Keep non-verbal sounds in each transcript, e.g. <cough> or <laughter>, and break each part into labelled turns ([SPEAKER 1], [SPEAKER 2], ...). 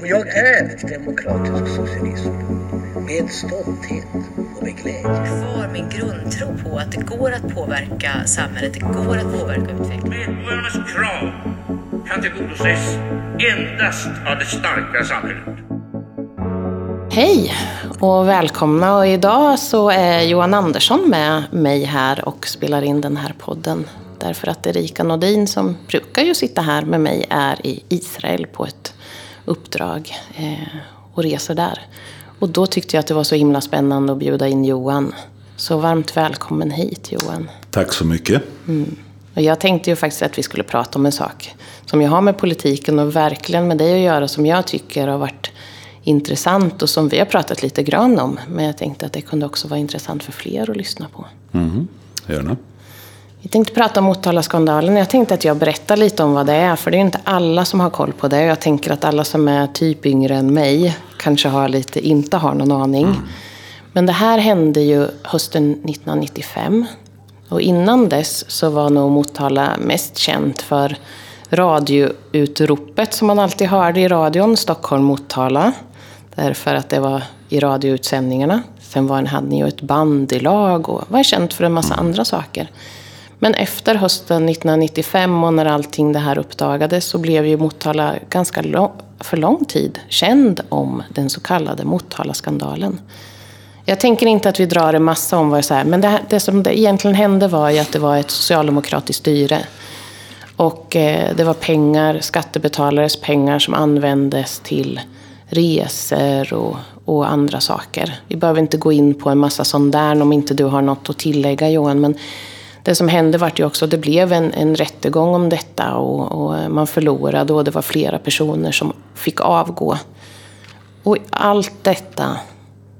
[SPEAKER 1] Och jag är demokratisk socialism med stolthet och med glädje.
[SPEAKER 2] Kvar min grundtro på att det går att påverka samhället, det går att påverka utvecklingen.
[SPEAKER 3] Medborgarnas krav kan tillgodoses endast av det starka samhället.
[SPEAKER 4] Hej och välkomna. Och idag så är Johan Andersson med mig här och spelar in den här podden. Därför att Erika Nordin som brukar ju sitta här med mig är i Israel på ett uppdrag eh, och reser där. Och då tyckte jag att det var så himla spännande att bjuda in Johan. Så varmt välkommen hit Johan.
[SPEAKER 5] Tack så mycket.
[SPEAKER 4] Mm. Och jag tänkte ju faktiskt att vi skulle prata om en sak som jag har med politiken och verkligen med dig att göra som jag tycker har varit intressant och som vi har pratat lite grann om. Men jag tänkte att det kunde också vara intressant för fler att lyssna på.
[SPEAKER 5] Mm, gärna.
[SPEAKER 4] Vi tänkte prata om Motala-skandalen. Jag tänkte att jag berättar lite om vad det är, för det är inte alla som har koll på det. Jag tänker att alla som är typ yngre än mig kanske har lite, inte har någon aning. Mm. Men det här hände ju hösten 1995. Och innan dess så var nog Motala mest känt för radioutropet som man alltid hörde i radion, Stockholm-Motala. Därför att det var i radioutsändningarna. Sen var, hade ni ju ett bandylag och var känt för en massa andra saker. Men efter hösten 1995 och när allting det här uppdagades så blev ju Motala ganska lång, för lång tid känd om den så kallade Motala-skandalen. Jag tänker inte att vi drar en massa om vad det är, men det, det som det egentligen hände var ju att det var ett socialdemokratiskt styre. Och eh, det var pengar, skattebetalares pengar som användes till resor och, och andra saker. Vi behöver inte gå in på en massa sånt där om inte du har något att tillägga Johan. Men det som hände var ju också, det blev en, en rättegång om detta och, och, man förlorade och det var flera personer som fick avgå. Och i allt detta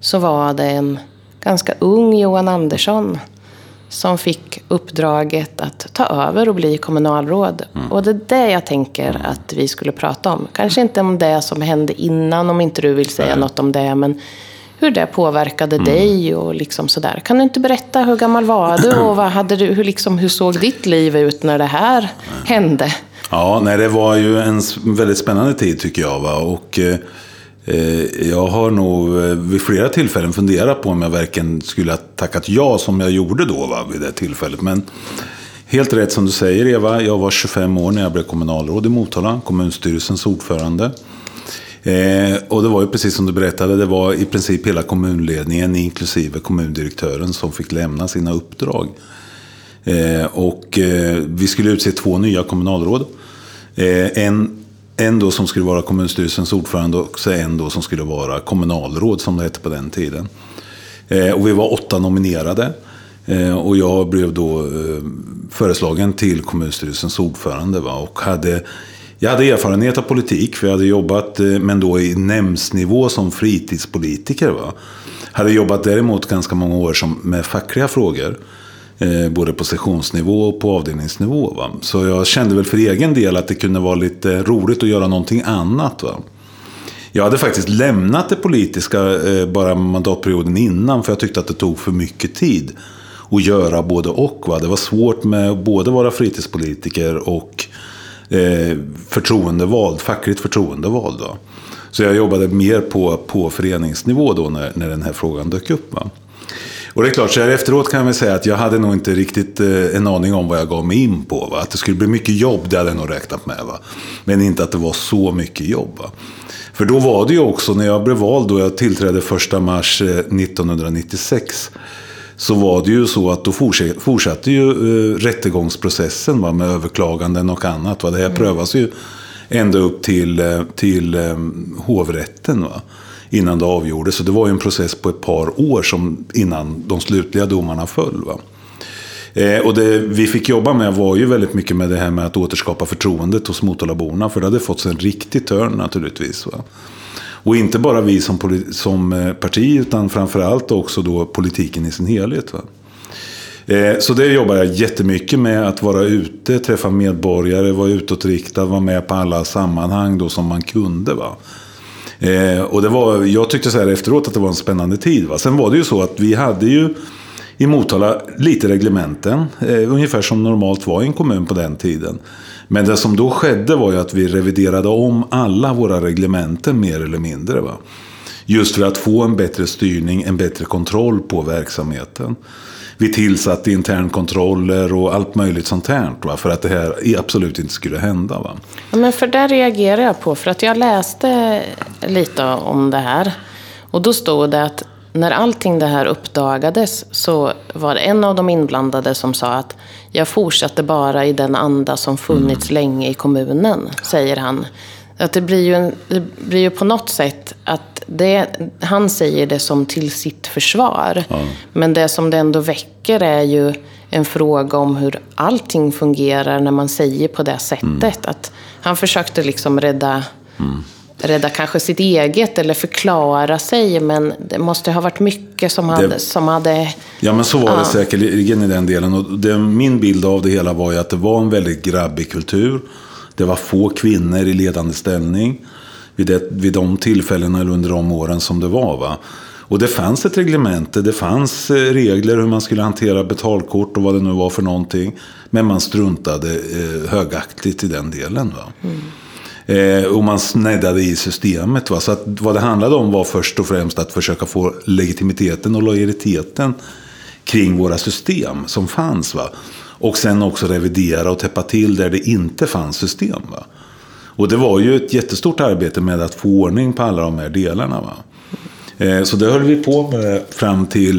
[SPEAKER 4] så var det en ganska ung Johan Andersson som fick uppdraget att ta över och bli kommunalråd. Mm. Och det är det jag tänker att vi skulle prata om. Kanske inte om det som hände innan, om inte du vill säga Nej. något om det. Men hur det påverkade mm. dig och liksom sådär. Kan du inte berätta, hur gammal var du och vad hade du, hur, liksom, hur såg ditt liv ut när det här Nej. hände?
[SPEAKER 5] Ja, nej, det var ju en väldigt spännande tid tycker jag. Va? Och, eh, eh jag har nog eh, vid flera tillfällen funderat på om jag verkligen skulle ha tackat ja som jag gjorde då va, vid det tillfället. Men helt rätt som du säger Eva, jag var 25 år när jag blev kommunalråd i Motala, kommunstyrelsens ordförande. Eh, och det var ju precis som du berättade, det var i princip hela kommunledningen inklusive kommundirektören som fick lämna sina uppdrag. Eh, och eh, vi skulle utse två nya kommunalråd. Eh, en, en då som skulle vara kommunstyrelsens ordförande och en då som skulle vara kommunalråd som det hette på den tiden. Eh, och vi var åtta nominerade. Eh, och jag blev då eh, föreslagen till kommunstyrelsens ordförande. Va? Och hade jag hade erfarenhet av politik, för jag hade jobbat, eh, men då i nämndsnivå som fritidspolitiker. Va? Hade jobbat däremot ganska många år som, med fackliga frågor. Eh, både på sessionsnivå och på avdelningsnivå. Va? Så jag kände väl för egen del att det kunde vara lite roligt att göra någonting annat. Va? Jag hade faktiskt lämnat det politiska eh, bara mandatperioden innan, för jag tyckte att det tog för mycket tid att göra både och. Va? Det var svårt med att både vara fritidspolitiker och eh, förtroendevald, fackligt förtroendevald. Då. Så jag jobbade mer på, på föreningsnivå då när, när den här frågan dök upp. Va? Och det är klart, så här efteråt kan jag väl säga att jag hade nog inte riktigt eh, en aning om vad jag gav mig in på. Va? Att det skulle bli mycket jobb, det hade jag nog räknat med. Va? Men inte att det var så mycket jobb. Va? För då var det ju också, när jag blev vald, då jag tillträdde 1 mars eh, 1996. Eh, så var det ju så att då fortsatte ju uh, rättegångsprocessen va, med överklaganden och annat. Va. Det här mm. prövas ju ända upp till, uh, till um, hovrätten. Va, innan det avgjordes. Så det var ju en process på ett par år som, innan de slutliga domarna föll. Va. Eh, och det vi fick jobba med var ju väldigt mycket med det här med att återskapa förtroendet hos Motalaborna. För det hade fått sig en riktig törn naturligtvis. Va. Och inte bara vi som, som eh, parti utan framförallt också då politiken i sin helhet. Va? Eh, så det jobbar jag jättemycket med, att vara ute, träffa medborgare, vara utåtriktad, vara med på alla sammanhang då som man kunde. Va? Eh, och det var, jag tyckte så här efteråt att det var en spännande tid. Va? Sen var det ju så att vi hade ju i Motala lite reglementen, ungefär som normalt var i en kommun på den tiden. Men det som då skedde var ju att vi reviderade om alla våra reglementen mer eller mindre. Va? Just för att få en bättre styrning, en bättre kontroll på verksamheten. Vi tillsatte internkontroller och allt möjligt sånt här. Va? För att det här absolut inte skulle hända. Va?
[SPEAKER 4] Ja, men för där reagerar jag på, för att jag läste lite om det här. Och då stod det att när allting det här uppdagades så var det en av de inblandade som sa att jag fortsatte bara i den anda som funnits mm. länge i kommunen, säger han. Att det blir ju, en, det blir ju på något sätt att det, han säger det som till sitt försvar. Ja. Men det som det ändå väcker är ju en fråga om hur allting fungerar när man säger på det sättet. Mm. Att han försökte liksom rädda mm rädda kanske sitt eget eller förklara sig. Men det måste ha varit mycket som hade... Det, som hade
[SPEAKER 5] ja, men så var ja. det säkerligen i den delen. Och det, min bild av det hela var ju att det var en väldigt grabbig kultur. Det var få kvinnor i ledande ställning vid, det, vid de tillfällena eller under de åren som det var. Va? Och det fanns ett reglemente, det fanns eh, regler hur man skulle hantera betalkort och vad det nu var för någonting. Men man struntade eh, högaktligt i den delen. Va? Mm. Eh, och man sneddade i systemet. Va? Så att vad det handlade om var först och främst att försöka få legitimiteten och lojaliteten kring våra system som fanns. Va? Och sen också revidera och täppa till där det inte fanns system. Va? Och det var ju ett jättestort arbete med att få ordning på alla de här delarna. Va? Eh, så det höll vi på med fram till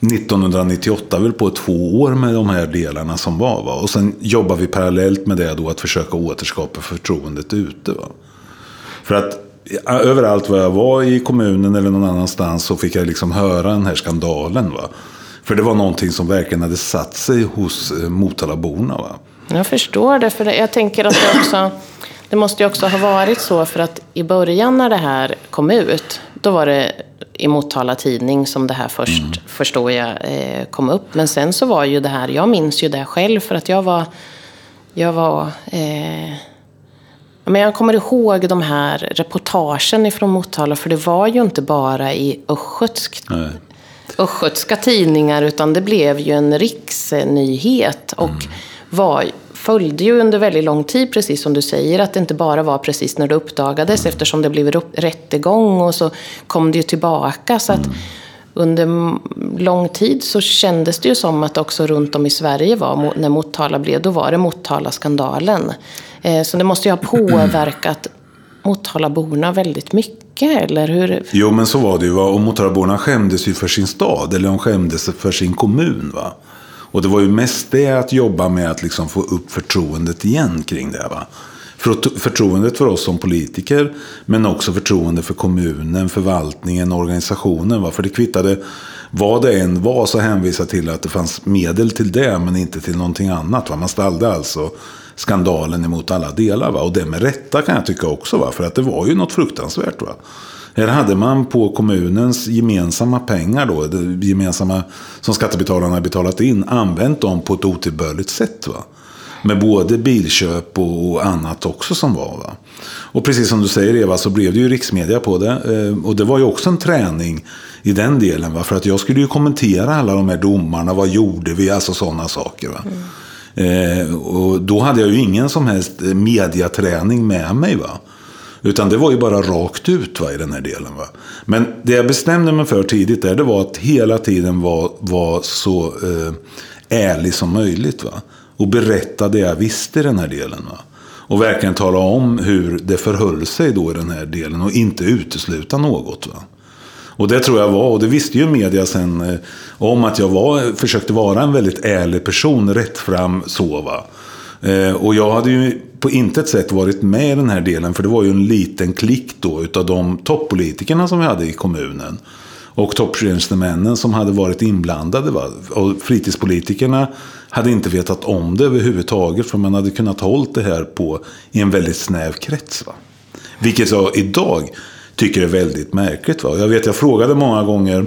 [SPEAKER 5] 1998, väl på två år med de här delarna som var. Va? Och sen jobbade vi parallellt med det då att försöka återskapa förtroendet ute. Va? För att överallt var jag var i kommunen eller någon annanstans så fick jag liksom höra den här skandalen. Va? För det var någonting som verkligen hade satt sig hos eh, Motalaborna. Va?
[SPEAKER 4] Jag förstår det, för jag tänker att det också det måste ju också ha varit så för att i början när det här kom ut, då var det i Motala Tidning som det här först, mm. förstår jag, eh, kom upp. Men sen så var ju det här, jag minns ju det själv för att jag var, jag var, eh, men jag kommer ihåg de här reportagen ifrån Motala, för det var ju inte bara i östgötsk, östgötska tidningar, utan det blev ju en riksnyhet. Och mm. var följde ju under väldigt lång tid, precis som du säger, att det inte bara var precis när det uppdagades eftersom det blev rättegång och så kom det ju tillbaka. Så att under lång tid så kändes det ju som att också runt om i Sverige var, när Motala blev, då var det Motala-skandalen. Eh, så det måste ju ha påverkat Motalaborna väldigt mycket, eller hur?
[SPEAKER 5] Jo, men så var det ju. Och Motalaborna skämdes ju för sin stad, eller de skämdes för sin kommun. va. Och det var ju mest det att jobba med att liksom få upp förtroendet igen kring det. Va? För, förtroendet för oss som politiker, men också förtroende för kommunen, förvaltningen, organisationen. Va? För det kvittade vad det än var så hänvisade till att det fanns medel till det, men inte till någonting annat. Va? Man ställde alltså skandalen emot alla delar. Va? Och det med rätta kan jag tycka också, va? för att det var ju något fruktansvärt. Va? Här hade man på kommunens gemensamma pengar då, det gemensamma som skattebetalarna betalat in, använt dem på ett otillbörligt sätt. Va? Med både bilköp och annat också som var. Va? Och precis som du säger Eva så blev det ju riksmedia på det. Eh, och det var ju också en träning i den delen. Va? För att jag skulle ju kommentera alla de här domarna. Vad gjorde vi? Alltså sådana saker. Va? Mm. Eh, och då hade jag ju ingen som helst mediaträning med mig. Va? Utan det var ju bara rakt ut va, i den här delen. Va? Men det jag bestämde mig för tidigt där, det var att hela tiden vara var så eh, ärlig som möjligt. Va? Och berätta det jag visste i den här delen. Va? Och verkligen tala om hur det förhöll sig då i den här delen. Och inte utesluta något. Va? Och det tror jag var, och det visste ju media sen eh, om att jag var, försökte vara en väldigt ärlig person, rätt fram så. Va? Eh, och jag hade ju på intet sätt varit med i den här delen. För det var ju en liten klick då utav de toppolitikerna som vi hade i kommunen. Och topptjänstemännen som hade varit inblandade. Va? Och fritidspolitikerna hade inte vetat om det överhuvudtaget. För man hade kunnat hålla det här på i en väldigt snäv krets. Va? Vilket jag idag tycker är väldigt märkligt. Va? Jag vet, jag frågade många gånger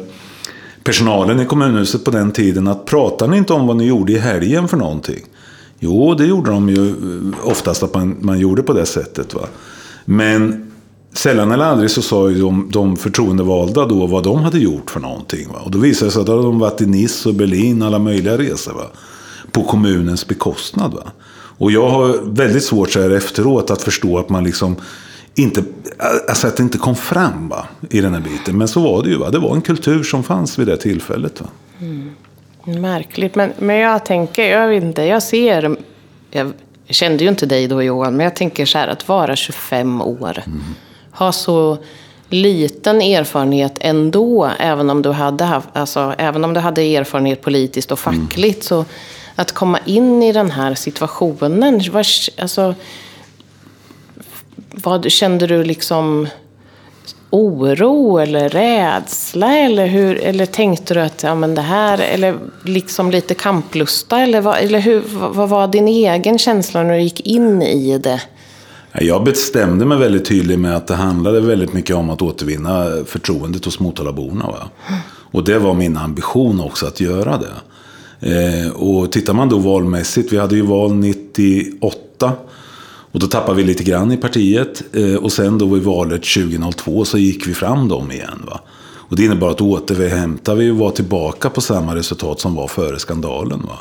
[SPEAKER 5] personalen i kommunhuset på den tiden att pratar ni inte om vad ni gjorde i helgen för någonting? Jo, det gjorde de ju eh, oftast att man, man gjorde på det sättet. Va? Men sällan eller aldrig så sa ju de, de förtroendevalda då vad de hade gjort för någonting. Va? Och då visade det sig att de hade varit i Nice och Berlin, alla möjliga resor. Va? På kommunens bekostnad. Va? Och jag har väldigt svårt så här efteråt att förstå att man liksom inte, alltså att det inte kom fram va, i den här biten. Men så var det ju. Va? Det var en kultur som fanns vid det tillfället. Va?
[SPEAKER 4] Mm. Märkligt. Men, men jag tänker, jag vet inte, jag ser... Jag kände ju inte dig då Johan, men jag tänker så här att vara 25 år. Mm. Ha så liten erfarenhet ändå, även om du hade, haft, alltså, även om du hade erfarenhet politiskt och fackligt. Mm. Så att komma in i den här situationen, var, alltså, vad, kände du liksom oro eller rädsla? Eller, hur, eller tänkte du att ja, men det här, eller liksom lite kamplusta? Eller, vad, eller hur, vad var din egen känsla när du gick in i det?
[SPEAKER 5] Jag bestämde mig väldigt tydligt med att det handlade väldigt mycket om att återvinna förtroendet hos Motalaborna. Va? Och det var min ambition också att göra det. Eh, och tittar man då valmässigt, vi hade ju val 98. Och då tappade vi lite grann i partiet. Eh, och sen då i valet 2002 så gick vi fram dem igen. Va? Och det innebar att återhämtade vi och var tillbaka på samma resultat som var före skandalen. Va?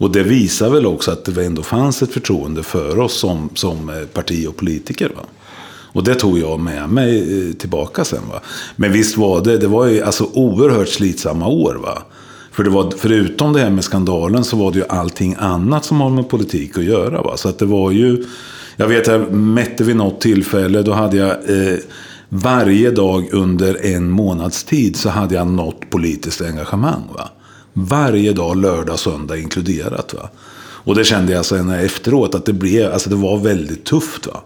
[SPEAKER 5] Och det visar väl också att det ändå fanns ett förtroende för oss som, som eh, parti och politiker. Va? Och det tog jag med mig eh, tillbaka sen. Va? Men visst var det, det var ju alltså oerhört slitsamma år. Va? För det var, förutom det här med skandalen så var det ju allting annat som har med politik att göra. Va? Så att det var ju, jag vet jag mätte vid något tillfälle, då hade jag eh, varje dag under en månads tid så hade jag något politiskt engagemang. Va? Varje dag, lördag, söndag inkluderat. Va? Och det kände jag sen efteråt att det blev, alltså det var väldigt tufft. Va?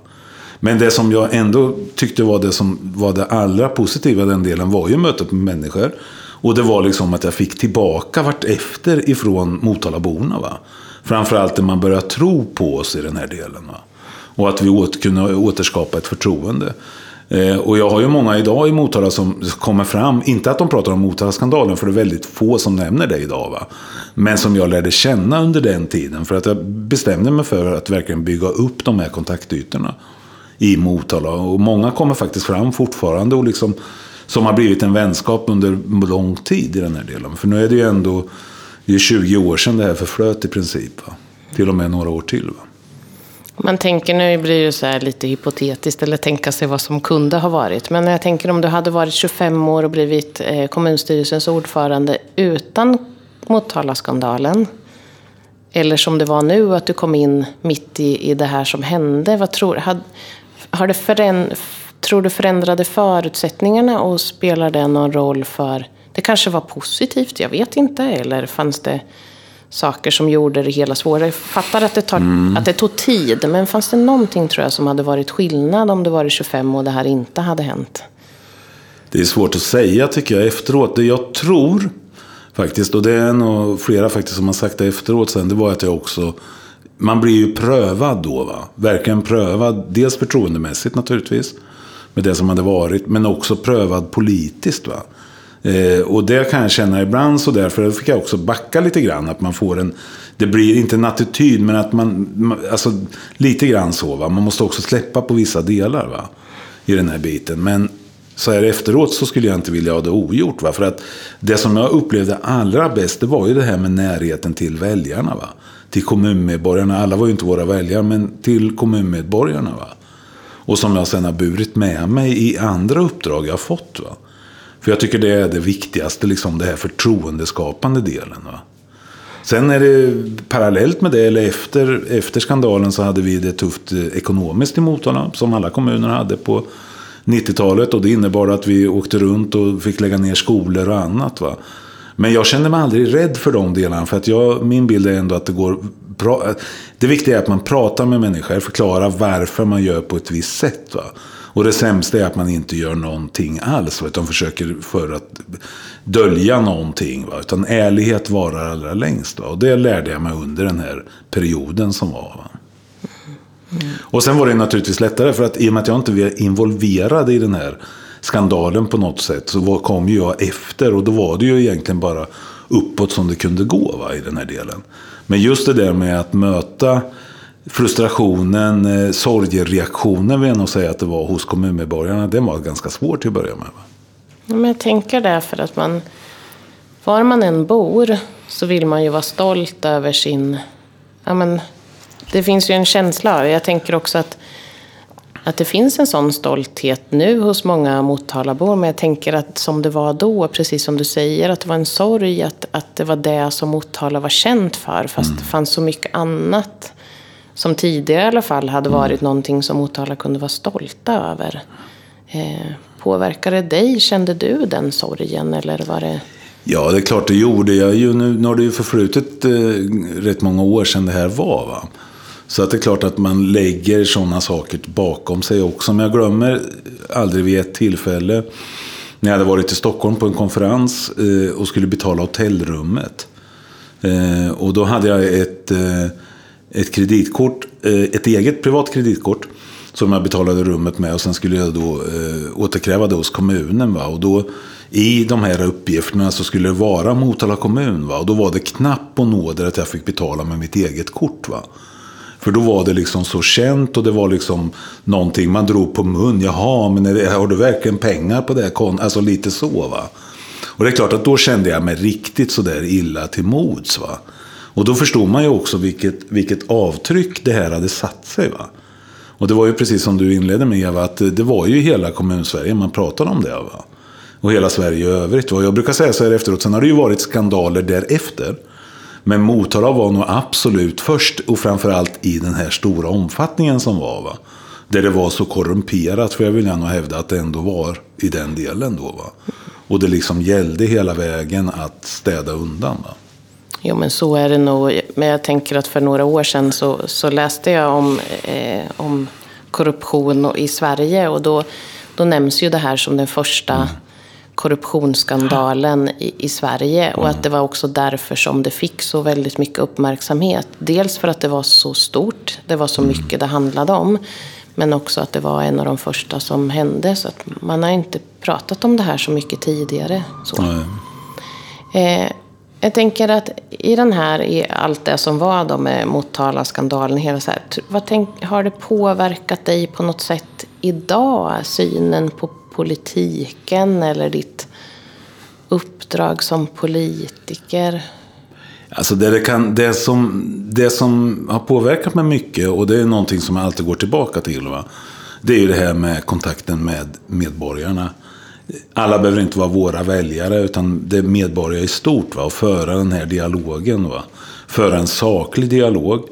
[SPEAKER 5] Men det som jag ändå tyckte var det som var det allra positiva i den delen var ju mötet med människor. Och det var liksom att jag fick tillbaka vartefter ifrån Motalaborna. Va? Framförallt när man började tro på oss i den här delen. Va? Och att vi åter, kunde återskapa ett förtroende. Eh, och jag har ju många idag i Motala som kommer fram, inte att de pratar om Motala-skandalen, för det är väldigt få som nämner det idag. Va? Men som jag lärde känna under den tiden. För att jag bestämde mig för att verkligen bygga upp de här kontaktytorna i Motala. Och många kommer faktiskt fram fortfarande och liksom, som har blivit en vänskap under lång tid i den här delen. För nu är det ju ändå det är 20 år sedan det här förflöt i princip. Va? Till och med några år till. Va?
[SPEAKER 4] Man tänker, nu blir det så här lite hypotetiskt, eller tänka sig vad som kunde ha varit. Men jag tänker om du hade varit 25 år och blivit eh, kommunstyrelsens ordförande utan Motala-skandalen. Eller som det var nu, att du kom in mitt i, i det här som hände. Vad tror, had, har det föränd, tror du förändrade förutsättningarna och spelar det någon roll för... Det kanske var positivt, jag vet inte. Eller fanns det saker som gjorde det hela svårare. Jag fattar att det, tar, mm. att det tog tid, men fanns det någonting tror jag som hade varit skillnad om du varit 25 och det här inte hade hänt?
[SPEAKER 5] Det är svårt att säga tycker jag efteråt. Det jag tror faktiskt, och det är nog flera faktiskt som har sagt det efteråt sen, det var att jag också man blir ju prövad då. Va? Verkligen prövad. Dels förtroendemässigt naturligtvis. Med det som hade varit. Men också prövad politiskt. Va? Eh, och det kan jag känna ibland så därför fick jag också backa lite grann. Att man får en, det blir inte en attityd men att man, alltså lite grann så va. Man måste också släppa på vissa delar va. I den här biten. Men så här efteråt så skulle jag inte vilja ha det ogjort. Va? För att det som jag upplevde allra bäst det var ju det här med närheten till väljarna. Va? Till kommunmedborgarna. Alla var ju inte våra väljare men till kommunmedborgarna. Va? Och som jag sen har burit med mig i andra uppdrag jag har fått. Va? För jag tycker det är det viktigaste, liksom det här förtroendeskapande delen. Va? Sen är det parallellt med det, eller efter, efter skandalen så hade vi det tufft eh, ekonomiskt i Motala. Som alla kommuner hade på 90-talet. Och det innebar att vi åkte runt och fick lägga ner skolor och annat. Va? Men jag kände mig aldrig rädd för de delarna. För att jag, min bild är ändå att det går bra. Det viktiga är att man pratar med människor, förklarar varför man gör på ett visst sätt. Va? Och det sämsta är att man inte gör någonting alls. Utan försöker för att dölja någonting. Va? Utan ärlighet varar allra längst. Va? Och det lärde jag mig under den här perioden som var. Va? Mm. Och sen var det naturligtvis lättare. För att i och med att jag inte var involverad i den här skandalen på något sätt. Så kom ju jag efter. Och då var det ju egentligen bara uppåt som det kunde gå va, i den här delen. Men just det där med att möta frustrationen, eh, sorgereaktionen vill jag nog säga att det var hos kommunmedborgarna. Den var ganska svår till att börja med.
[SPEAKER 4] Ja, men jag tänker därför att man, var man än bor så vill man ju vara stolt över sin, ja men, det finns ju en känsla. Jag tänker också att, att det finns en sån stolthet nu hos många Motalabor. Men jag tänker att som det var då, precis som du säger, att det var en sorg att, att det var det som Motala var känt för. Fast mm. det fanns så mycket annat som tidigare i alla fall hade mm. varit mm. någonting som Motala kunde vara stolta över. Eh, påverkade dig? Kände du den sorgen eller var det?
[SPEAKER 5] Ja, det är klart det gjorde jag. Ju, nu, nu har det ju förflutit eh, rätt många år sedan det här var. Va? Så att det är klart att man lägger sådana saker bakom sig också. Men jag glömmer aldrig vid ett tillfälle när jag hade varit i Stockholm på en konferens eh, och skulle betala hotellrummet. Eh, och då hade jag ett, eh, ett kreditkort, eh, ett eget privat kreditkort som jag betalade rummet med och sen skulle jag då eh, återkräva det hos kommunen. Va? Och då i de här uppgifterna så skulle det vara Motala kommun. Va? Och då var det knapp på nåder att jag fick betala med mitt eget kort. Va? För då var det liksom så känt och det var liksom någonting man drog på mun. Jaha, men det, har du verkligen pengar på det? Alltså lite så va. Och det är klart att då kände jag mig riktigt sådär illa till mods va. Och då förstod man ju också vilket, vilket avtryck det här hade satt sig va. Och det var ju precis som du inledde med Eva, att det var ju hela kommunsverige man pratade om det. Va? Och hela Sverige i övrigt. Va? jag brukar säga så här efteråt, sen har det ju varit skandaler därefter. Men Motala var nog absolut först och framförallt i den här stora omfattningen som var. Va? Där det var så korrumperat, för jag vill gärna hävda att det ändå var i den delen då. Va? Och det liksom gällde hela vägen att städa undan. Va?
[SPEAKER 4] Jo, men så är det nog. Men jag tänker att för några år sedan så, så läste jag om, eh, om korruption i Sverige. Och då, då nämns ju det här som den första mm. korruptionsskandalen i, i Sverige. Mm. Och att det var också därför som det fick så väldigt mycket uppmärksamhet. Dels för att det var så stort. Det var så mm. mycket det handlade om. Men också att det var en av de första som hände. Så att man har inte pratat om det här så mycket tidigare. Så. Eh, jag tänker att i den här, i allt det som var då med Motala-skandalen, hela så här, vad tänk, har det påverkat dig på något sätt idag? Synen på politiken eller ditt uppdrag som politiker?
[SPEAKER 5] Alltså det, det, kan, det, som, det som har påverkat mig mycket, och det är någonting som jag alltid går tillbaka till, va? det är ju det här med kontakten med medborgarna alla behöver inte vara våra väljare, utan det är medborgare i stort. Va? Och föra den här dialogen. Va? Föra en saklig dialog.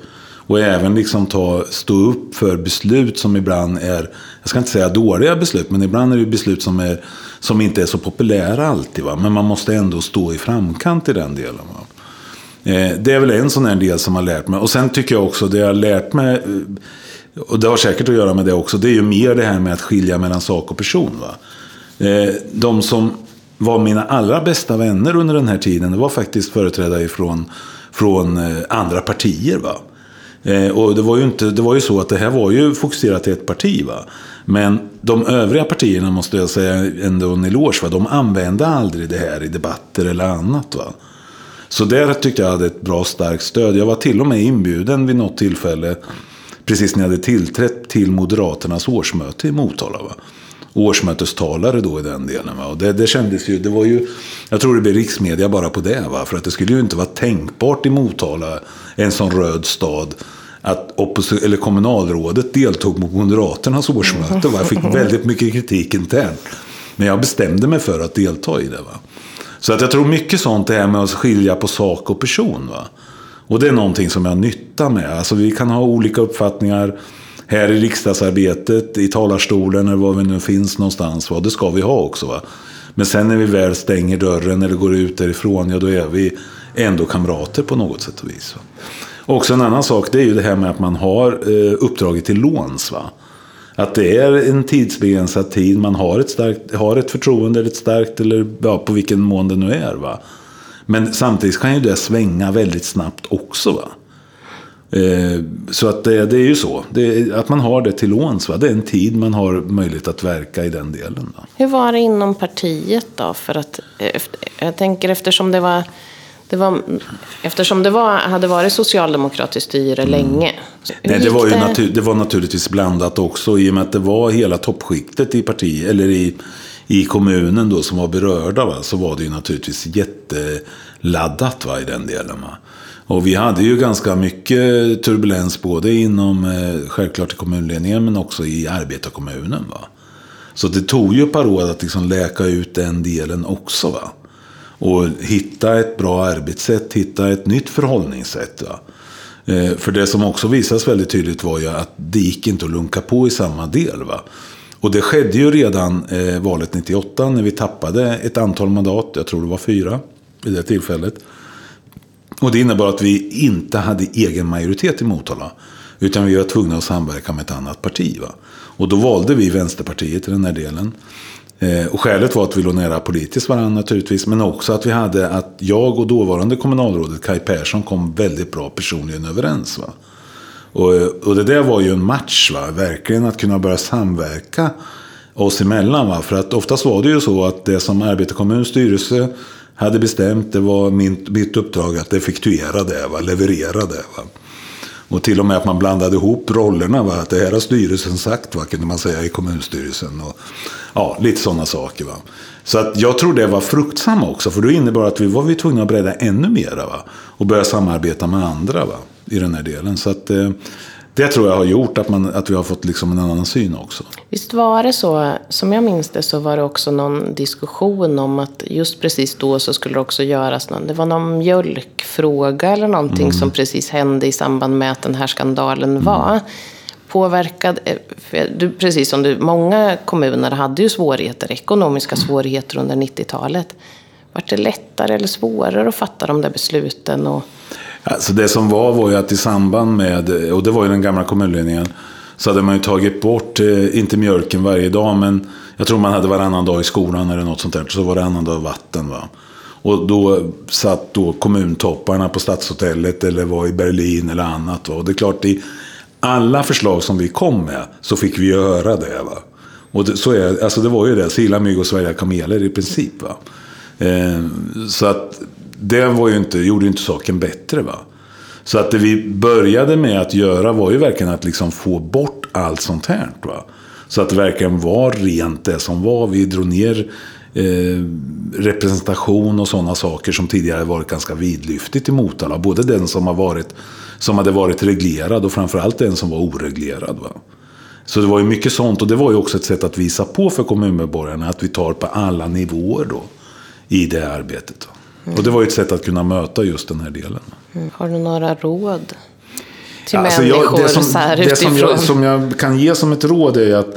[SPEAKER 5] Och även liksom ta, stå upp för beslut som ibland är, jag ska inte säga dåliga beslut, men ibland är det beslut som, är, som inte är så populära alltid. Va? Men man måste ändå stå i framkant i den delen. Va? Eh, det är väl en sån här del som har lärt mig. Och sen tycker jag också, det jag har lärt mig, eh, och det har säkert att göra med det också, det är ju mer det här med att skilja mellan sak och person. Va? Eh, de som var mina allra bästa vänner under den här tiden, det var faktiskt företrädare från, från andra partier. Va? Eh, och det var, ju inte, det var ju så att det här var ju fokuserat till ett parti. Va? Men de övriga partierna måste jag säga ändå en eloge. Va? De använde aldrig det här i debatter eller annat. Va? Så där tyckte jag hade ett bra starkt stöd. Jag var till och med inbjuden vid något tillfälle, precis när jag hade tillträtt, till Moderaternas årsmöte i Motala. Va? Årsmötestalare då i den delen. Va? Och det, det kändes ju, det var ju, jag tror det blev riksmedia bara på det. Va? För att det skulle ju inte vara tänkbart i Motala, en sån röd stad, att eller kommunalrådet deltog mot Moderaternas årsmöte. Va? Jag fick väldigt mycket kritik internt. Men jag bestämde mig för att delta i det. Va? Så att jag tror mycket sånt det här med att skilja på sak och person. Va? Och det är någonting som jag har nytta med. Alltså vi kan ha olika uppfattningar här i riksdagsarbetet, i talarstolen eller var vi nu finns någonstans. Va? Det ska vi ha också. Va? Men sen när vi väl stänger dörren eller går ut därifrån, ja då är vi ändå kamrater på något sätt och vis. Va? Också en annan sak, det är ju det här med att man har eh, uppdraget till låns. Va? Att det är en tidsbegränsad tid, man har ett, starkt, har ett förtroende, ett starkt, eller ja, på vilken mån det nu är. Va? Men samtidigt kan ju det svänga väldigt snabbt också. Va? Eh, så att det, det, är ju så. Det, att man har det till låns. Va? Det är en tid man har möjlighet att verka i den delen. Då.
[SPEAKER 4] Hur var det inom partiet då? För att, jag tänker eftersom det var det var, eftersom det var, hade varit socialdemokratiskt styre mm. länge.
[SPEAKER 5] Nej, det, var ju natur, det var naturligtvis blandat också i och med att det var hela toppskiktet i partiet, eller i, i kommunen då som var berörda. Va, så var det ju naturligtvis jätteladdat va, i den delen. Va. Och vi hade ju ganska mycket turbulens både inom, eh, självklart i kommunledningen, men också i arbetarkommunen. Va? Så det tog ju ett par år att liksom läka ut den delen också. Va? Och hitta ett bra arbetssätt, hitta ett nytt förhållningssätt. Va? Eh, för det som också visades väldigt tydligt var ju att det gick inte att lunka på i samma del. Va? Och det skedde ju redan eh, valet 98 när vi tappade ett antal mandat, jag tror det var fyra vid det tillfället. Och det innebar att vi inte hade egen majoritet i Motala. Utan vi var tvungna att samverka med ett annat parti. Va? Och då valde vi Vänsterpartiet i den här delen. Eh, och skälet var att vi låg nära politiskt varandra naturligtvis. Men också att vi hade att jag och dåvarande kommunalrådet Kai Persson kom väldigt bra personligen överens. Va? Och, och det där var ju en match, va? verkligen att kunna börja samverka oss emellan. Va? För att oftast var det ju så att det som arbetarkommunstyrelse styrelse hade bestämt, det var min, mitt uppdrag att effektuera det, va? leverera det. Va? Och till och med att man blandade ihop rollerna. Va? Att det här har styrelsen sagt, va? kunde man säga i kommunstyrelsen. Och, ja, lite sådana saker. Va? Så att jag tror det var fruktsamma också. För då innebar att vi var vi tvungna att bredda ännu mera. Va? Och börja samarbeta med andra va? i den här delen. Så att, eh, det tror jag har gjort att, man, att vi har fått liksom en annan syn också.
[SPEAKER 4] Visst var det så, som jag minns det, så var det också någon diskussion om att just precis då så skulle det också göras någon, det var någon mjölkfråga eller någonting mm. som precis hände i samband med att den här skandalen mm. var. Påverkad, eh, du, precis som du, många kommuner hade ju svårigheter, ekonomiska mm. svårigheter under 90-talet. Var det lättare eller svårare att fatta de där besluten? Och...
[SPEAKER 5] Alltså det som var var ju att i samband med, och det var ju den gamla kommunledningen, så hade man ju tagit bort, eh, inte mjölken varje dag, men jag tror man hade varannan dag i skolan eller något sånt där. Så var det annan dag vatten. Va? Och då satt då kommuntopparna på Stadshotellet eller var i Berlin eller annat. Va? Och det är klart, i alla förslag som vi kom med så fick vi höra det. Va? Och det, så är, alltså det var ju det, sila mygg och svälja kameler i princip. Va? Eh, så att det var ju inte, gjorde ju inte saken bättre. va. Så att det vi började med att göra var ju verkligen att liksom få bort allt sånt här. Va? Så att det verkligen var rent det som var. Vi drog ner eh, representation och sådana saker som tidigare varit ganska vidlyftigt i Motala. Både den som, har varit, som hade varit reglerad och framförallt den som var oreglerad. Va? Så det var ju mycket sånt och det var ju också ett sätt att visa på för kommunmedborgarna att vi tar på alla nivåer då i det arbetet. Då. Mm. Och det var ju ett sätt att kunna möta just den här delen.
[SPEAKER 4] Mm. Har du några råd? Till alltså människor
[SPEAKER 5] jag, det som,
[SPEAKER 4] så här
[SPEAKER 5] det som jag, som jag kan ge som ett råd är att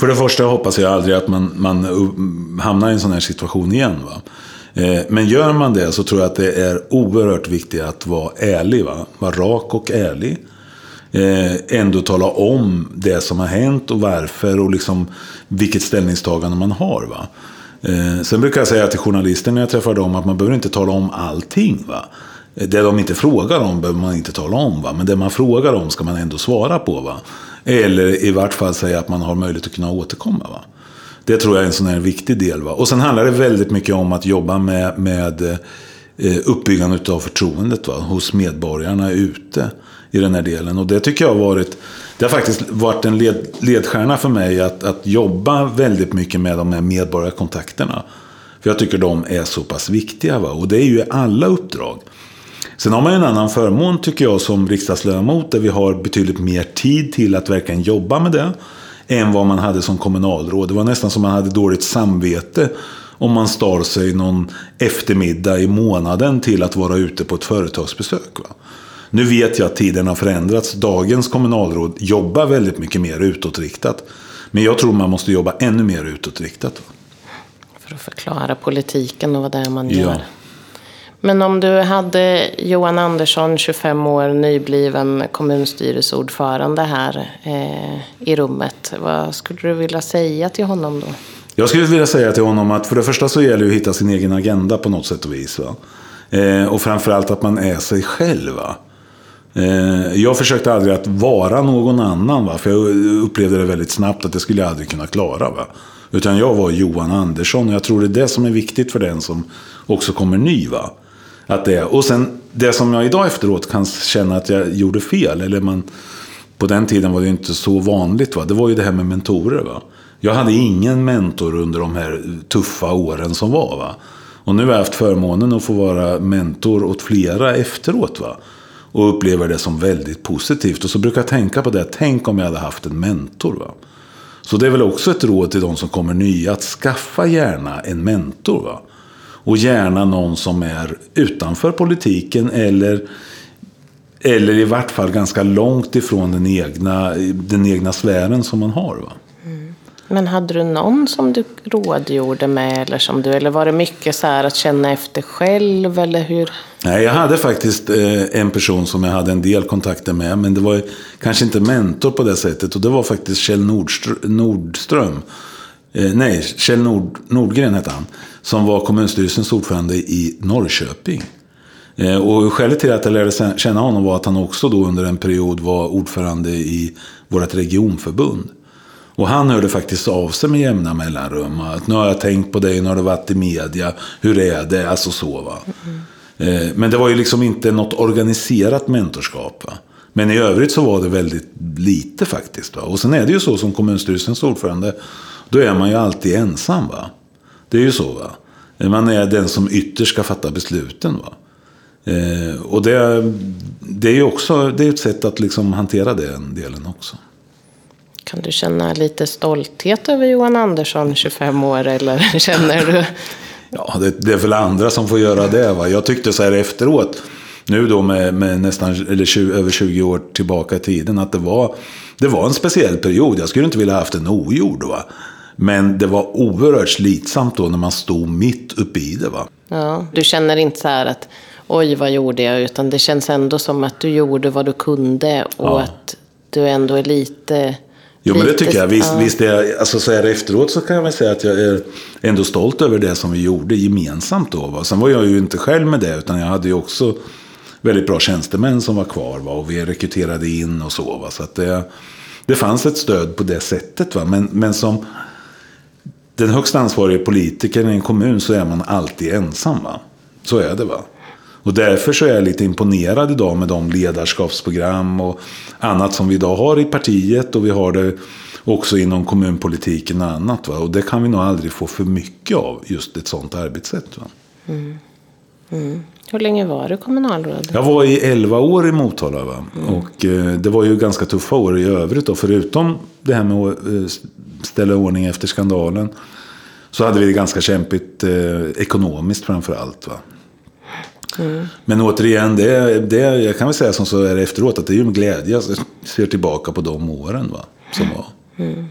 [SPEAKER 5] för det första hoppas jag aldrig att man, man hamnar i en sån här situation igen. Va? Eh, men gör man det så tror jag att det är oerhört viktigt att vara ärlig. Va? Vara rak och ärlig. Eh, ändå tala om det som har hänt och varför och liksom vilket ställningstagande man har. Va? Eh, sen brukar jag säga till journalister när jag träffar dem att man behöver inte tala om allting. Va? Eh, det de inte frågar om behöver man inte tala om. Va? Men det man frågar om ska man ändå svara på. Va? Eller i vart fall säga att man har möjlighet att kunna återkomma. Va? Det tror jag är en sån här viktig del. Va? Och sen handlar det väldigt mycket om att jobba med, med eh, uppbyggandet av förtroendet va? hos medborgarna ute i den här delen. Och det tycker jag har varit det har faktiskt varit en led, ledstjärna för mig att, att jobba väldigt mycket med de här medborgarkontakterna. För jag tycker de är så pass viktiga. Va? Och det är ju alla uppdrag. Sen har man ju en annan förmån tycker jag som riksdagsledamot. Där vi har betydligt mer tid till att verkligen jobba med det. Än vad man hade som kommunalråd. Det var nästan som man hade dåligt samvete. Om man stal sig någon eftermiddag i månaden till att vara ute på ett företagsbesök. Va? Nu vet jag att tiden har förändrats. Dagens kommunalråd jobbar väldigt mycket mer utåtriktat. Men jag tror man måste jobba ännu mer utåtriktat.
[SPEAKER 4] För att förklara politiken och vad det är man gör. Ja. Men om du hade Johan Andersson, 25 år, nybliven kommunstyrelseordförande här eh, i rummet. Vad skulle du vilja säga till honom då?
[SPEAKER 5] Jag skulle vilja säga till honom att för det första så gäller det att hitta sin egen agenda på något sätt och vis. Va? Eh, och framförallt att man är sig själv. Va? Eh, jag försökte aldrig att vara någon annan. Va? För jag upplevde det väldigt snabbt att det skulle jag aldrig kunna klara. Va? Utan jag var Johan Andersson. Och jag tror det är det som är viktigt för den som också kommer ny. Va? Att det, och sen det som jag idag efteråt kan känna att jag gjorde fel. Eller man, på den tiden var det inte så vanligt. Va? Det var ju det här med mentorer. Va? Jag hade ingen mentor under de här tuffa åren som var. Va? Och nu har jag haft förmånen att få vara mentor åt flera efteråt. Va? Och upplever det som väldigt positivt. Och så brukar jag tänka på det. Tänk om jag hade haft en mentor. Va? Så det är väl också ett råd till de som kommer nya. Att skaffa gärna en mentor. Va? Och gärna någon som är utanför politiken. Eller, eller i vart fall ganska långt ifrån den egna, den egna sfären som man har. Va?
[SPEAKER 4] Men hade du någon som du rådgjorde med? Eller, som du, eller var det mycket så här att känna efter själv? Eller hur?
[SPEAKER 5] Nej, jag hade faktiskt eh, en person som jag hade en del kontakter med. Men det var kanske inte mentor på det sättet. Och det var faktiskt Kjell Nordström. Nordström. Nej, Kjell Nord, Nordgren hette han. Som var kommunstyrelsens ordförande i Norrköping. Eh, och skälet till att jag lärde känna honom var att han också då under en period var ordförande i vårt regionförbund. Och han hörde faktiskt av sig med jämna mellanrum. Att nu har jag tänkt på dig, nu har du varit i media. Hur är det? Alltså så va. Mm. Men det var ju liksom inte något organiserat mentorskap. Va? Men i övrigt så var det väldigt lite faktiskt. Va? Och sen är det ju så som kommunstyrelsens ordförande. Då är man ju alltid ensam. va. Det är ju så va. Man är den som ytterst ska fatta besluten. va. Eh, och det, det är ju också det är ett sätt att liksom hantera den delen också.
[SPEAKER 4] Kan du känna lite stolthet över Johan Andersson, 25 år, eller <laughs> känner du?
[SPEAKER 5] Ja, det, det är väl andra som får göra det. Va? Jag tyckte så här efteråt, nu då med, med nästan eller 20, över 20 år tillbaka i tiden, att det var, det var en speciell period. Jag skulle inte vilja haft den ogjord. Va? Men det var oerhört slitsamt då när man stod mitt uppe i det. Va?
[SPEAKER 4] Ja, du känner inte så här att oj, vad gjorde jag? Utan det känns ändå som att du gjorde vad du kunde och ja. att du ändå är lite
[SPEAKER 5] Jo, men det tycker jag. Visst, visst är, alltså, så här efteråt så kan jag väl säga att jag är ändå stolt över det som vi gjorde gemensamt då. Va? Sen var jag ju inte själv med det, utan jag hade ju också väldigt bra tjänstemän som var kvar. Va? Och vi rekryterade in och så. Va? Så att det, det fanns ett stöd på det sättet. Va? Men, men som den högst ansvariga politikern i en kommun så är man alltid ensam. Va? Så är det. va. Och därför så är jag lite imponerad idag med de ledarskapsprogram och annat som vi idag har i partiet. Och vi har det också inom kommunpolitiken och annat. Va? Och det kan vi nog aldrig få för mycket av, just ett sånt arbetssätt. Va? Mm.
[SPEAKER 4] Mm. Hur länge var du kommunalråd?
[SPEAKER 5] Jag var i elva år i Motala. Mm. Och eh, det var ju ganska tuffa år i övrigt. Då, förutom det här med att eh, ställa ordning efter skandalen. Så hade vi det ganska kämpigt eh, ekonomiskt framför allt. Va? Mm. Men återigen, det, det, jag kan väl säga som så är efteråt att det är ju med glädje jag ser tillbaka på de åren va, som var. Mm.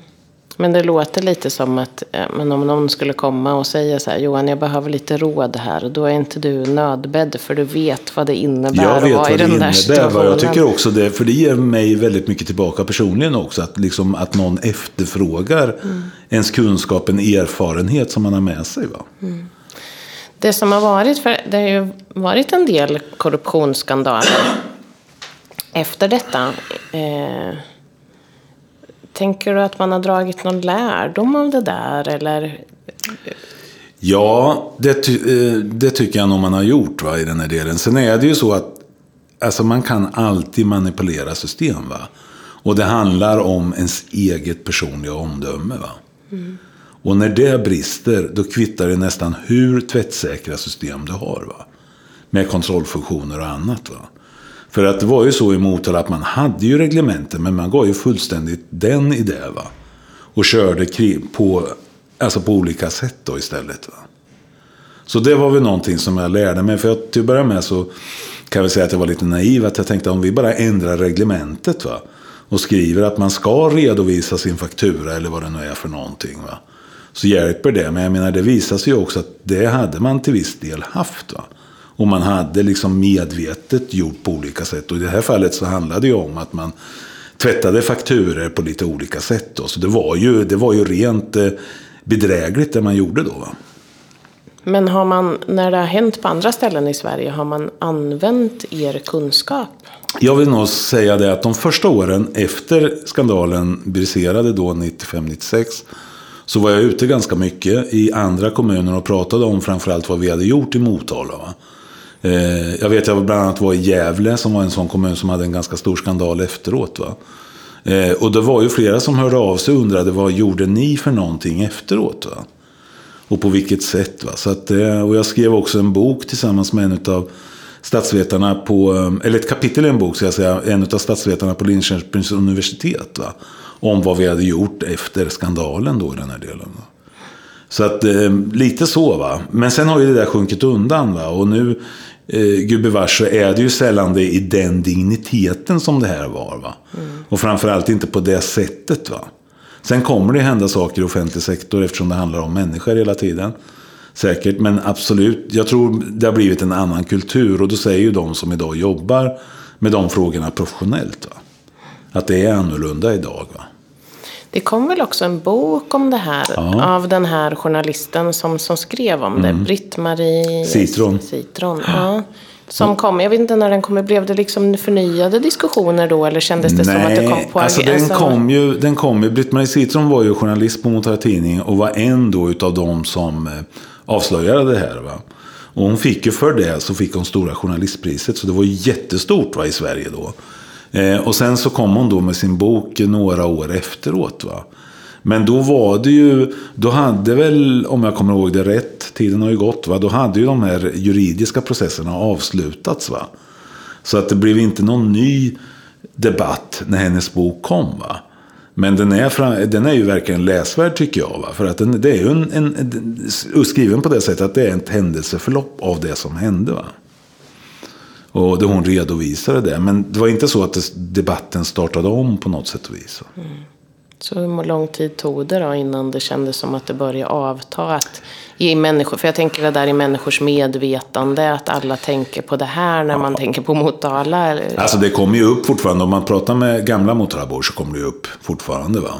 [SPEAKER 4] Men det låter lite som att men om någon skulle komma och säga så här, Johan jag behöver lite råd här. Då är inte du nödbädd för du vet vad det innebär
[SPEAKER 5] jag vet
[SPEAKER 4] att vara
[SPEAKER 5] i
[SPEAKER 4] den
[SPEAKER 5] innebär,
[SPEAKER 4] där situationen.
[SPEAKER 5] Jag tycker också det, för det ger mig väldigt mycket tillbaka personligen också. Att, liksom, att någon efterfrågar mm. ens kunskap, en erfarenhet som man har med sig. Va? Mm.
[SPEAKER 4] Det som har varit, för det har ju varit en del korruptionsskandaler efter detta. Eh, tänker du att man har dragit någon lärdom av det där? Eller?
[SPEAKER 5] Ja, det, ty eh, det tycker jag nog man har gjort va, i den här delen. Sen är det ju så att alltså, man kan alltid manipulera system. Va? Och det handlar om ens eget personliga omdöme. Va? Mm. Och när det brister, då kvittar det nästan hur tvättsäkra system du har. Va? Med kontrollfunktioner och annat. Va? För att det var ju så i Motala att man hade ju reglementen, men man gav ju fullständigt den i det. Va? Och körde på, alltså på olika sätt då istället. Va? Så det var väl någonting som jag lärde mig. För att till att börja med så kan vi säga att jag var lite naiv. Att jag tänkte om vi bara ändrar reglementet. Va? Och skriver att man ska redovisa sin faktura eller vad det nu är för någonting. Va? Så hjälper det. Men jag menar, det visar sig ju också att det hade man till viss del haft. Va? Och man hade liksom medvetet gjort på olika sätt. Och i det här fallet så handlade det ju om att man tvättade fakturer på lite olika sätt. Då. Så det var ju, det var ju rent eh, bedrägligt det man gjorde då. Va?
[SPEAKER 4] Men har man, när det har hänt på andra ställen i Sverige, har man använt er kunskap?
[SPEAKER 5] Jag vill nog säga det att de första åren efter skandalen briserade då 95-96 så var jag ute ganska mycket i andra kommuner och pratade om framförallt vad vi hade gjort i Motala. Va? Eh, jag vet att jag bland annat var i Gävle som var en sån kommun som hade en ganska stor skandal efteråt. Va? Eh, och det var ju flera som hörde av sig och undrade vad gjorde ni för någonting efteråt? Va? Och på vilket sätt. Va? Så att, eh, och jag skrev också en bok tillsammans med en av statsvetarna på, eh, eller ett kapitel i en bok, ska jag säga, en av statsvetarna på Linköpings universitet. Va? Om vad vi hade gjort efter skandalen då i den här delen. Så att eh, lite så va. Men sen har ju det där sjunkit undan va. Och nu, eh, gubevars så är det ju sällan det i den digniteten som det här var va. Mm. Och framförallt inte på det sättet va. Sen kommer det hända saker i offentlig sektor eftersom det handlar om människor hela tiden. Säkert, men absolut. Jag tror det har blivit en annan kultur. Och då säger ju de som idag jobbar med de frågorna professionellt. Va? Att det är annorlunda idag. Va?
[SPEAKER 4] Det kom väl också en bok om det här ja. av den här journalisten som, som skrev om det. Mm. Britt-Marie
[SPEAKER 5] Citron.
[SPEAKER 4] Citron. Ja. Som kom, jag vet inte när den kom, blev det liksom förnyade diskussioner då eller kändes det
[SPEAKER 5] Nej,
[SPEAKER 4] som att det kom på
[SPEAKER 5] alltså den alltså... kom ju, den kom ju, Britt-Marie Citron var ju journalist på Motala Tidning och var en då utav de som eh, avslöjade det här. Va? Och hon fick ju för det så fick hon Stora Journalistpriset så det var jättestort va, i Sverige då. Eh, och sen så kom hon då med sin bok några år efteråt. Va? Men då var det ju, då hade väl, om jag kommer ihåg det rätt, tiden har ju gått, va? då hade ju de här juridiska processerna avslutats. Va? Så att det blev inte någon ny debatt när hennes bok kom. Va? Men den är, den är ju verkligen läsvärd tycker jag. Va? För att den, det är ju en, en, en, skriven på det sättet att det är ett händelseförlopp av det som hände. Va? Och då hon redovisade det. Men det var inte så att debatten startade om på något sätt och vis. Mm.
[SPEAKER 4] Så hur lång tid tog det då innan det kändes som att det började avta? Att i människor, för jag tänker det där i människors medvetande, att alla tänker på det här när ja. man tänker på Motala.
[SPEAKER 5] Alltså det kommer ju upp fortfarande, om man pratar med gamla Motalabor så kommer det ju upp fortfarande. va.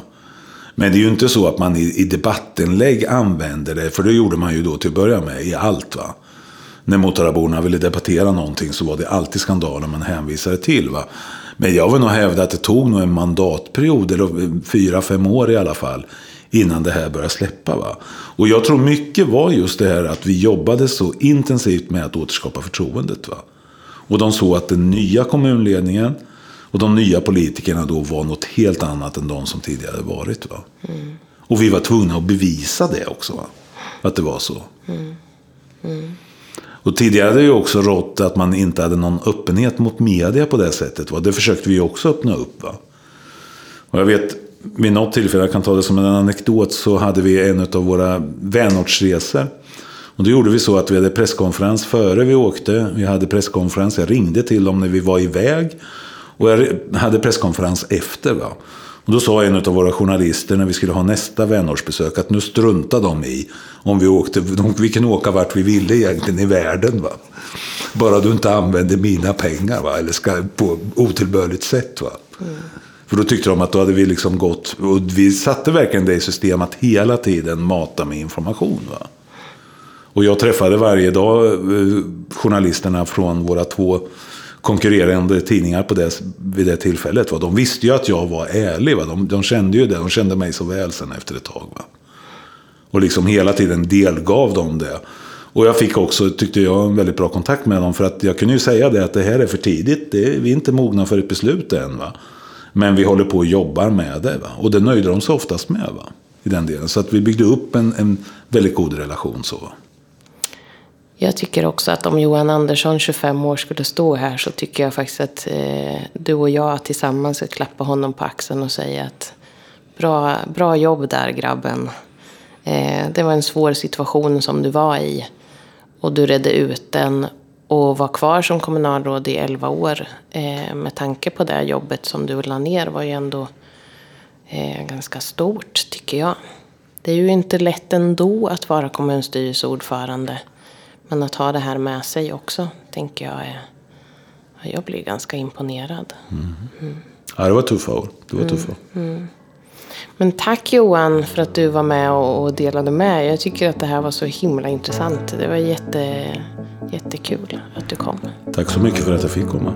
[SPEAKER 5] Men det är ju inte så att man i, i debattinlägg använder det, för det gjorde man ju då till att börja med i allt. va när Motalaborna ville debattera någonting så var det alltid skandaler man hänvisade till. Va? Men jag vill nog hävda att det tog nog en mandatperiod, eller fyra, fem år i alla fall, innan det här började släppa. Va? Och jag tror mycket var just det här att vi jobbade så intensivt med att återskapa förtroendet. Va? Och de såg att den nya kommunledningen och de nya politikerna då var något helt annat än de som tidigare varit. Va? Mm. Och vi var tvungna att bevisa det också. Va? Att det var så. Mm. Mm. Och tidigare hade det ju också rått att man inte hade någon öppenhet mot media på det sättet. Va? Det försökte vi också öppna upp. Va? Och jag vet, vid något tillfälle, jag kan ta det som en anekdot, så hade vi en av våra vänortsresor. Och då gjorde vi så att vi hade presskonferens före vi åkte. Vi hade presskonferens, jag ringde till dem när vi var iväg. Och jag hade presskonferens efter. Va? Och då sa en av våra journalister när vi skulle ha nästa vänortsbesök att nu struntar de i om vi åkte, vi kan åka vart vi ville egentligen i världen. Va? Bara du inte använder mina pengar va? eller ska, på otillbörligt sätt. Va? Mm. För då tyckte de att då hade vi liksom gått, och vi satte verkligen det i system att hela tiden mata med information. Va? Och jag träffade varje dag eh, journalisterna från våra två konkurrerande tidningar på det, vid det tillfället. Va? De visste ju att jag var ärlig. Va? De, de kände ju det. De kände mig så väl sen efter ett tag. Va? Och liksom hela tiden delgav dem det. Och jag fick också, tyckte jag, en väldigt bra kontakt med dem. För att jag kunde ju säga det att det här är för tidigt. Det, vi är inte mogna för ett beslut än. Va? Men vi håller på och jobbar med det. Va? Och det nöjde de sig oftast med. Va? I den delen. Så att vi byggde upp en, en väldigt god relation. så. Va?
[SPEAKER 4] Jag tycker också att om Johan Andersson, 25 år, skulle stå här så tycker jag faktiskt att eh, du och jag tillsammans ska klappa honom på axeln och säga att bra, bra jobb där grabben. Eh, det var en svår situation som du var i och du redde ut den och var kvar som kommunalråd i 11 år. Eh, med tanke på det jobbet som du la ner var ju ändå eh, ganska stort tycker jag. Det är ju inte lätt ändå att vara kommunstyrelseordförande. Men att ha det här med sig också, tänker jag är... Jag blir ganska imponerad.
[SPEAKER 5] Mm. Mm. Ja, det var tuffa år. Det var tuffa. Mm. mm.
[SPEAKER 4] Men tack Johan för att du var med och delade med. Jag tycker att det här var så himla intressant. Det var jätte, jättekul att du kom.
[SPEAKER 5] Tack så mycket för att jag fick komma.